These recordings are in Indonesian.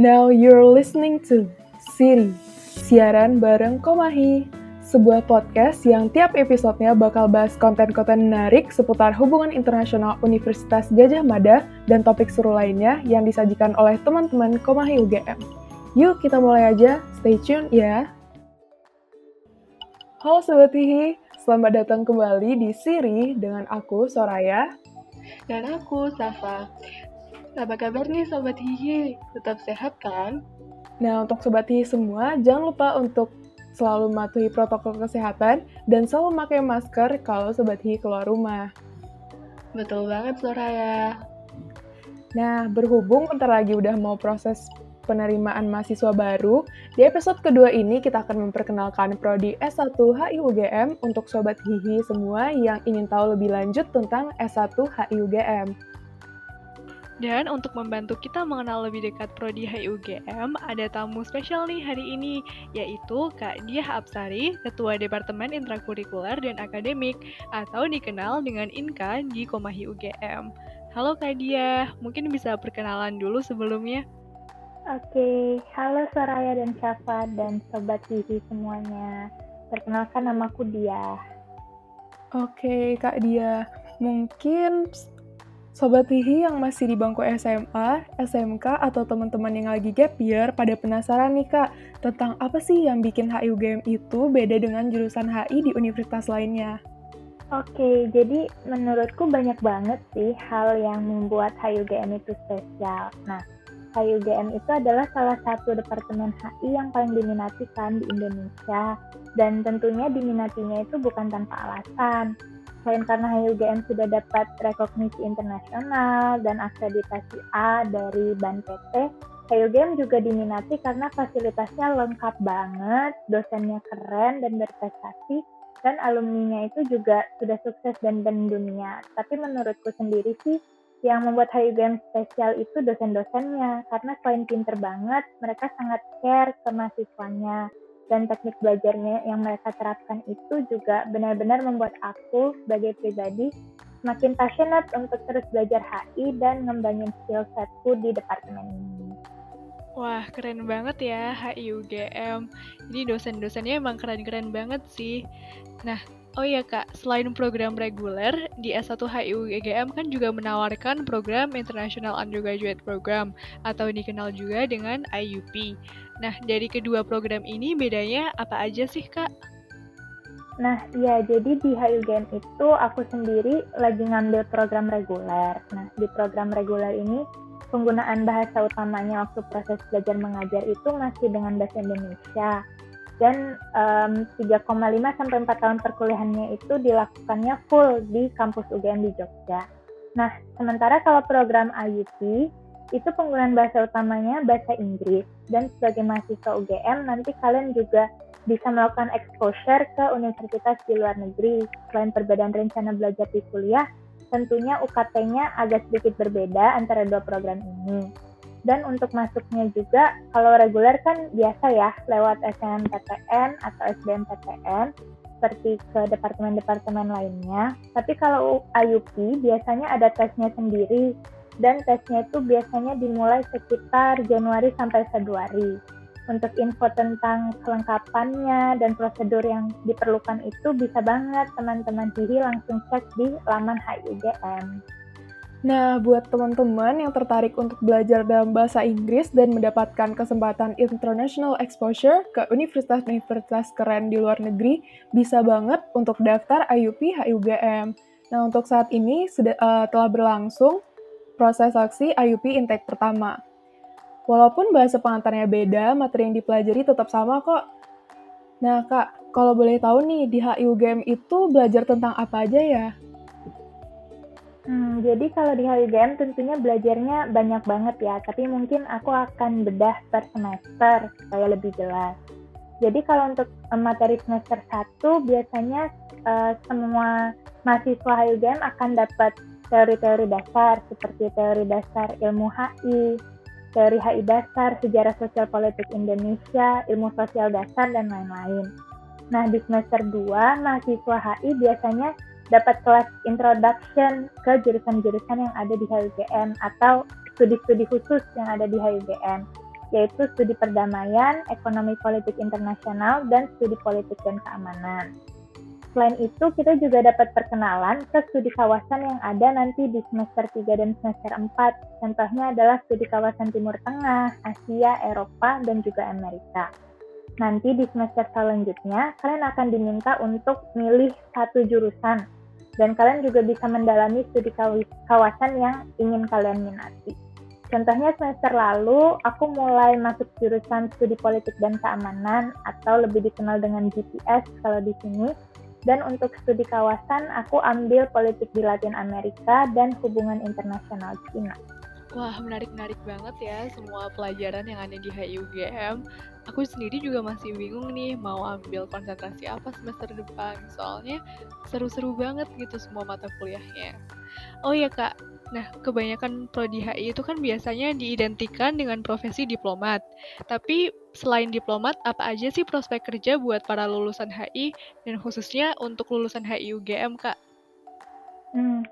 Now you're listening to Siri, siaran bareng Komahi, sebuah podcast yang tiap episodenya bakal bahas konten-konten menarik seputar hubungan internasional Universitas Gajah Mada dan topik seru lainnya yang disajikan oleh teman-teman Komahi UGM. Yuk kita mulai aja, stay tune ya. Halo Sobat Hihi, selamat datang kembali di Siri dengan aku, Soraya. Dan aku, Safa. Apa kabar nih Sobat Hihi? Tetap sehat kan? Nah, untuk Sobat Hihi semua, jangan lupa untuk selalu mematuhi protokol kesehatan dan selalu memakai masker kalau Sobat Hihi keluar rumah. Betul banget, Soraya. Nah, berhubung bentar lagi udah mau proses penerimaan mahasiswa baru, di episode kedua ini kita akan memperkenalkan Prodi S1 HIUGM untuk Sobat Hihi semua yang ingin tahu lebih lanjut tentang S1 HIUGM. Dan untuk membantu kita mengenal lebih dekat Prodi HIUGM, ada tamu spesial nih hari ini, yaitu Kak Diah Absari, Ketua Departemen Intrakurikuler dan Akademik, atau dikenal dengan INKA di Komahi UGM. Halo Kak Diah, mungkin bisa perkenalan dulu sebelumnya? Oke, halo Soraya dan Syafa dan Sobat TV semuanya. Perkenalkan namaku Diah. Oke, Kak Diah. Mungkin Sobat Hihi yang masih di bangku SMA, SMK, atau teman-teman yang lagi gap year pada penasaran nih Kak, tentang apa sih yang bikin HIUGM itu beda dengan jurusan HI di universitas lainnya? Oke, jadi menurutku banyak banget sih hal yang membuat HIUGM itu spesial. Nah, HIUGM itu adalah salah satu departemen HI yang paling diminati kan di Indonesia. Dan tentunya diminatinya itu bukan tanpa alasan selain karena HUGM sudah dapat rekognisi internasional dan akreditasi A dari BAN PT, HUGM juga diminati karena fasilitasnya lengkap banget, dosennya keren dan berprestasi, dan alumninya itu juga sudah sukses dan dunia. Tapi menurutku sendiri sih, yang membuat HUGM spesial itu dosen-dosennya, karena selain pinter banget, mereka sangat care ke mahasiswanya dan teknik belajarnya yang mereka terapkan itu juga benar-benar membuat aku sebagai pribadi semakin passionate untuk terus belajar HI dan ngembangin skill setku di departemen ini. Wah, keren banget ya HI UGM. Jadi dosen-dosennya emang keren-keren banget sih. Nah, Oh iya kak, selain program reguler, di S1 HIU UGM kan juga menawarkan program International Undergraduate Program atau dikenal juga dengan IUP. Nah, dari kedua program ini bedanya apa aja sih kak? Nah, ya jadi di HUGM itu aku sendiri lagi ngambil program reguler. Nah, di program reguler ini penggunaan bahasa utamanya waktu proses belajar mengajar itu masih dengan bahasa Indonesia dan um, 3,5 sampai 4 tahun perkuliahannya itu dilakukannya full di kampus UGM di Jogja. Nah, sementara kalau program IUP itu penggunaan bahasa utamanya bahasa Inggris dan sebagai mahasiswa UGM nanti kalian juga bisa melakukan exposure ke universitas di luar negeri. Selain perbedaan rencana belajar di kuliah, tentunya UKT-nya agak sedikit berbeda antara dua program ini. Dan untuk masuknya juga, kalau reguler kan biasa ya, lewat SNMPTN atau SBMPTN, seperti ke departemen-departemen lainnya. Tapi kalau IUP biasanya ada tesnya sendiri, dan tesnya itu biasanya dimulai sekitar Januari sampai Februari. Untuk info tentang kelengkapannya dan prosedur yang diperlukan itu bisa banget teman-teman Hihi langsung cek di laman HIUGM. Nah, buat teman-teman yang tertarik untuk belajar dalam bahasa Inggris dan mendapatkan kesempatan international exposure ke universitas-universitas keren di luar negeri, bisa banget untuk daftar IUP HUGM. Nah, untuk saat ini uh, telah berlangsung proses aksi IUP intake pertama. Walaupun bahasa pengantarnya beda, materi yang dipelajari tetap sama kok. Nah, Kak, kalau boleh tahu nih, di HUGM itu belajar tentang apa aja ya? Hmm, jadi kalau di HUGM tentunya belajarnya banyak banget ya, tapi mungkin aku akan bedah per semester supaya lebih jelas. Jadi kalau untuk eh, materi semester 1 biasanya uh, semua mahasiswa HUGM akan dapat teori-teori dasar seperti teori dasar ilmu HI, teori HI dasar, sejarah sosial politik Indonesia, ilmu sosial dasar, dan lain-lain. Nah, di semester 2, mahasiswa HI biasanya dapat kelas introduction ke jurusan-jurusan yang ada di HUGM atau studi-studi khusus yang ada di HUGM. yaitu studi perdamaian, ekonomi politik internasional, dan studi politik dan keamanan. Selain itu, kita juga dapat perkenalan ke studi kawasan yang ada nanti di semester 3 dan semester 4. Contohnya adalah studi kawasan Timur Tengah, Asia, Eropa, dan juga Amerika. Nanti di semester selanjutnya, kalian akan diminta untuk milih satu jurusan. Dan kalian juga bisa mendalami studi kawasan yang ingin kalian minati. Contohnya semester lalu, aku mulai masuk jurusan studi politik dan keamanan atau lebih dikenal dengan GPS kalau di sini dan untuk studi kawasan, aku ambil politik di Latin Amerika dan hubungan internasional Cina. Wah, menarik-menarik banget ya semua pelajaran yang ada di HIUGM. Aku sendiri juga masih bingung nih mau ambil konsentrasi apa semester depan. Soalnya seru-seru banget gitu semua mata kuliahnya. Oh iya kak, Nah, kebanyakan prodi HI itu kan biasanya diidentikan dengan profesi diplomat. Tapi selain diplomat, apa aja sih prospek kerja buat para lulusan HI dan khususnya untuk lulusan HI UGM, Kak? Hmm,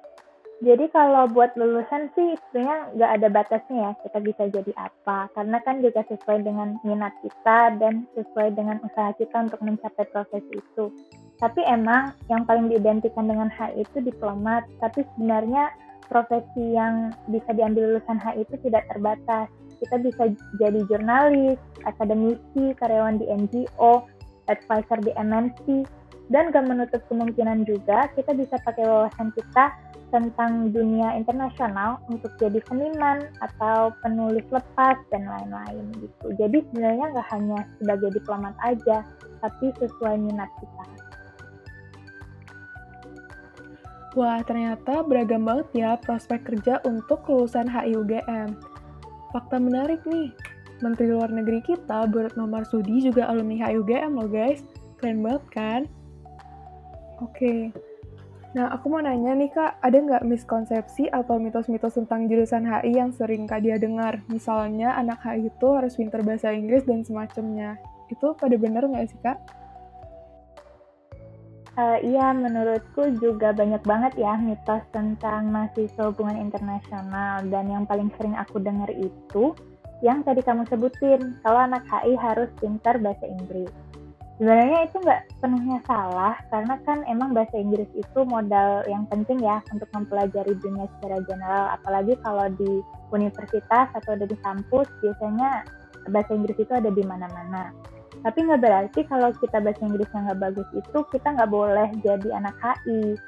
jadi kalau buat lulusan sih sebenarnya nggak ada batasnya ya kita bisa jadi apa. Karena kan juga sesuai dengan minat kita dan sesuai dengan usaha kita untuk mencapai profesi itu. Tapi emang yang paling diidentikan dengan HI itu diplomat. Tapi sebenarnya profesi yang bisa diambil lulusan HI itu tidak terbatas. Kita bisa jadi jurnalis, akademisi, karyawan di NGO, advisor di MNC, dan gak menutup kemungkinan juga kita bisa pakai wawasan kita tentang dunia internasional untuk jadi seniman atau penulis lepas dan lain-lain gitu. Jadi sebenarnya nggak hanya sebagai diplomat aja, tapi sesuai minat kita. Wah, ternyata beragam banget ya prospek kerja untuk lulusan HIUGM. Fakta menarik nih, Menteri Luar Negeri kita, Bu Retno Marsudi, juga alumni HIUGM loh guys. Keren banget kan? Oke, nah aku mau nanya nih kak, ada nggak miskonsepsi atau mitos-mitos tentang jurusan HI yang sering kak dia dengar? Misalnya anak HI itu harus pinter bahasa Inggris dan semacamnya. Itu pada bener nggak sih kak? Uh, iya, menurutku juga banyak banget ya mitos tentang mahasiswa hubungan internasional dan yang paling sering aku dengar itu yang tadi kamu sebutin, kalau anak HI harus pintar bahasa Inggris. Sebenarnya itu nggak penuhnya salah, karena kan emang bahasa Inggris itu modal yang penting ya untuk mempelajari dunia secara general, apalagi kalau di universitas atau ada di kampus, biasanya bahasa Inggris itu ada di mana-mana. Tapi nggak berarti kalau kita bahasa Inggrisnya nggak bagus itu kita nggak boleh jadi anak HI.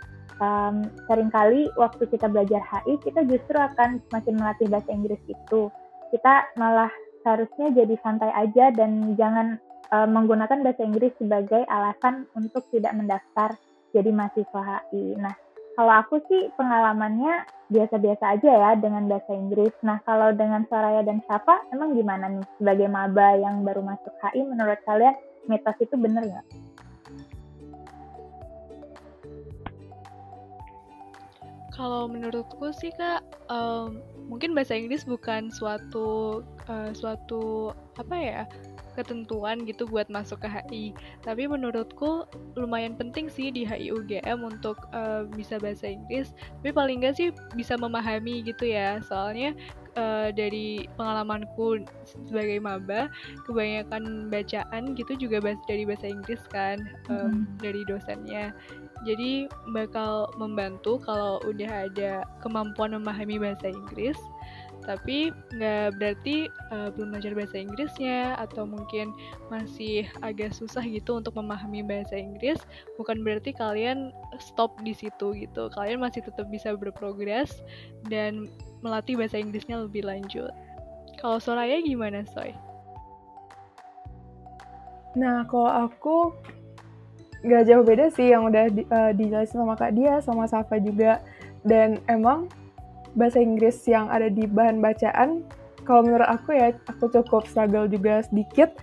Um, sering kali waktu kita belajar HI kita justru akan semakin melatih bahasa Inggris itu. Kita malah seharusnya jadi santai aja dan jangan uh, menggunakan bahasa Inggris sebagai alasan untuk tidak mendaftar jadi mahasiswa HI. Nah, kalau aku sih pengalamannya biasa-biasa aja ya dengan bahasa Inggris. Nah, kalau dengan Soraya dan Syafa, emang gimana nih sebagai maba yang baru masuk HI, menurut kalian mitos itu bener nggak? Kalau menurutku sih kak, um, mungkin bahasa Inggris bukan suatu uh, suatu apa ya ketentuan gitu buat masuk ke HI. Tapi menurutku lumayan penting sih di HI UGM untuk uh, bisa bahasa Inggris. Tapi paling nggak sih bisa memahami gitu ya. Soalnya uh, dari pengalamanku sebagai maba, kebanyakan bacaan gitu juga bahas dari bahasa Inggris kan um, hmm. dari dosennya. Jadi bakal membantu kalau udah ada kemampuan memahami bahasa Inggris tapi nggak berarti uh, belum belajar bahasa Inggrisnya atau mungkin masih agak susah gitu untuk memahami bahasa Inggris bukan berarti kalian stop di situ gitu. Kalian masih tetap bisa berprogres dan melatih bahasa Inggrisnya lebih lanjut. Kalau Soraya gimana Soy? Nah kalau aku nggak jauh beda sih yang udah di, uh, dijelasin sama Kak Dia sama Safa juga. Dan emang bahasa Inggris yang ada di bahan bacaan, kalau menurut aku ya, aku cukup struggle juga sedikit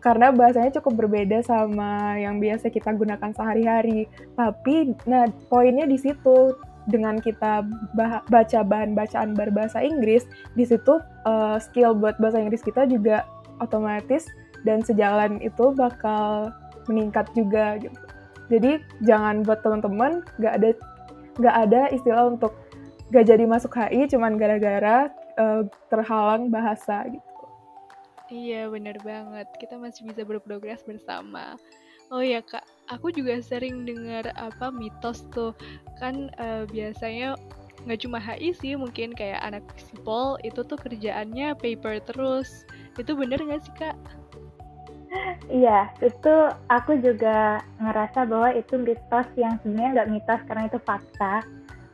karena bahasanya cukup berbeda sama yang biasa kita gunakan sehari-hari. Tapi, nah poinnya di situ dengan kita bah baca bahan bacaan berbahasa Inggris, di situ uh, skill buat bahasa Inggris kita juga otomatis dan sejalan itu bakal meningkat juga gitu. Jadi jangan buat teman-teman nggak ada nggak ada istilah untuk gak jadi masuk HI cuman gara-gara uh, terhalang bahasa gitu. Iya, bener banget. Kita masih bisa berprogres bersama. Oh ya kak, aku juga sering dengar apa mitos tuh kan uh, biasanya nggak cuma HI sih mungkin kayak anak sipol itu tuh kerjaannya paper terus itu bener nggak sih kak? Iya, itu aku juga ngerasa bahwa itu mitos yang sebenarnya nggak mitos karena itu fakta.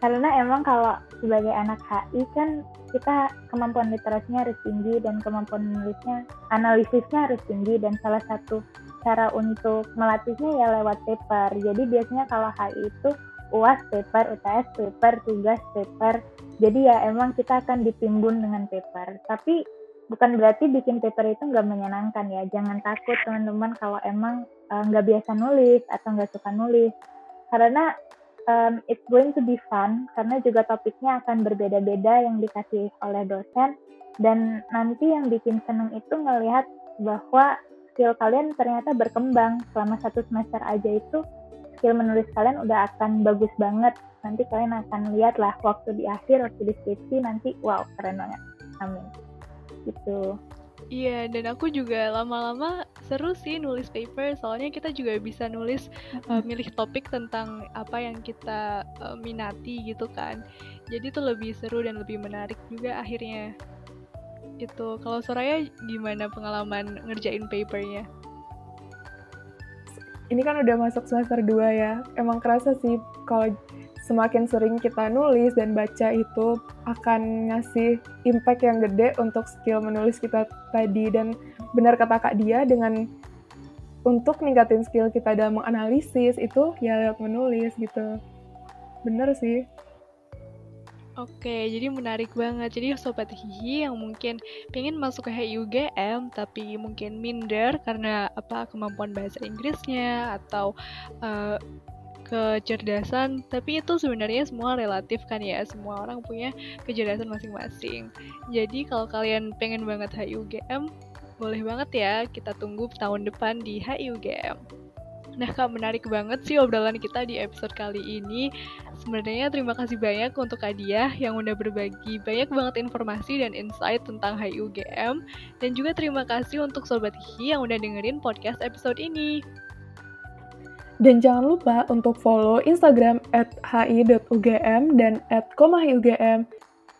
Karena emang kalau sebagai anak HI kan kita kemampuan literasinya harus tinggi dan kemampuan menulisnya, analisisnya harus tinggi dan salah satu cara untuk melatihnya ya lewat paper. Jadi biasanya kalau HI itu UAS paper, UTS paper, tugas paper. Jadi ya emang kita akan ditimbun dengan paper. Tapi bukan berarti bikin paper itu nggak menyenangkan ya. Jangan takut teman-teman kalau emang eh, nggak uh, biasa nulis atau nggak suka nulis. Karena um, it's going to be fun karena juga topiknya akan berbeda-beda yang dikasih oleh dosen dan nanti yang bikin seneng itu ngelihat bahwa skill kalian ternyata berkembang selama satu semester aja itu skill menulis kalian udah akan bagus banget. Nanti kalian akan lihat lah waktu di akhir, waktu di skripsi nanti wow keren banget. Amin. Gitu. Iya, dan aku juga lama-lama seru sih nulis paper, soalnya kita juga bisa nulis uh, milih topik tentang apa yang kita uh, minati gitu kan. Jadi itu lebih seru dan lebih menarik juga akhirnya. Itu kalau Soraya gimana pengalaman ngerjain papernya? ini kan udah masuk semester 2 ya. Emang kerasa sih kalau semakin sering kita nulis dan baca itu akan ngasih impact yang gede untuk skill menulis kita tadi dan benar kata Kak dia dengan untuk ningkatin skill kita dalam menganalisis itu ya lewat menulis gitu. Bener sih. Oke, jadi menarik banget. Jadi Sobat Hihi yang mungkin pengen masuk ke HIUGM tapi mungkin minder karena apa kemampuan bahasa Inggrisnya atau uh, kecerdasan, tapi itu sebenarnya semua relatif kan ya, semua orang punya kecerdasan masing-masing. Jadi kalau kalian pengen banget HIUGM, boleh banget ya kita tunggu tahun depan di HIUGM. Nah kak menarik banget sih obrolan kita di episode kali ini. Sebenarnya terima kasih banyak untuk Kak yang udah berbagi banyak banget informasi dan insight tentang HIUGM. Dan juga terima kasih untuk Sobat Hi yang udah dengerin podcast episode ini. Dan jangan lupa untuk follow Instagram at hi.ugm dan at komahiugm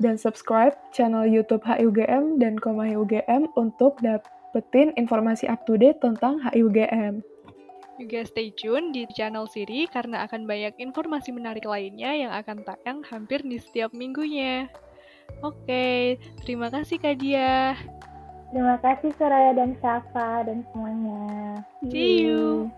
dan subscribe channel YouTube HIUGM dan Komahiugm untuk dapetin informasi up to date tentang HIUGM. Juga stay tune di channel Siri karena akan banyak informasi menarik lainnya yang akan tayang hampir di setiap minggunya. Oke, terima kasih Kak Dia. Terima kasih Soraya dan Safa dan semuanya. See you.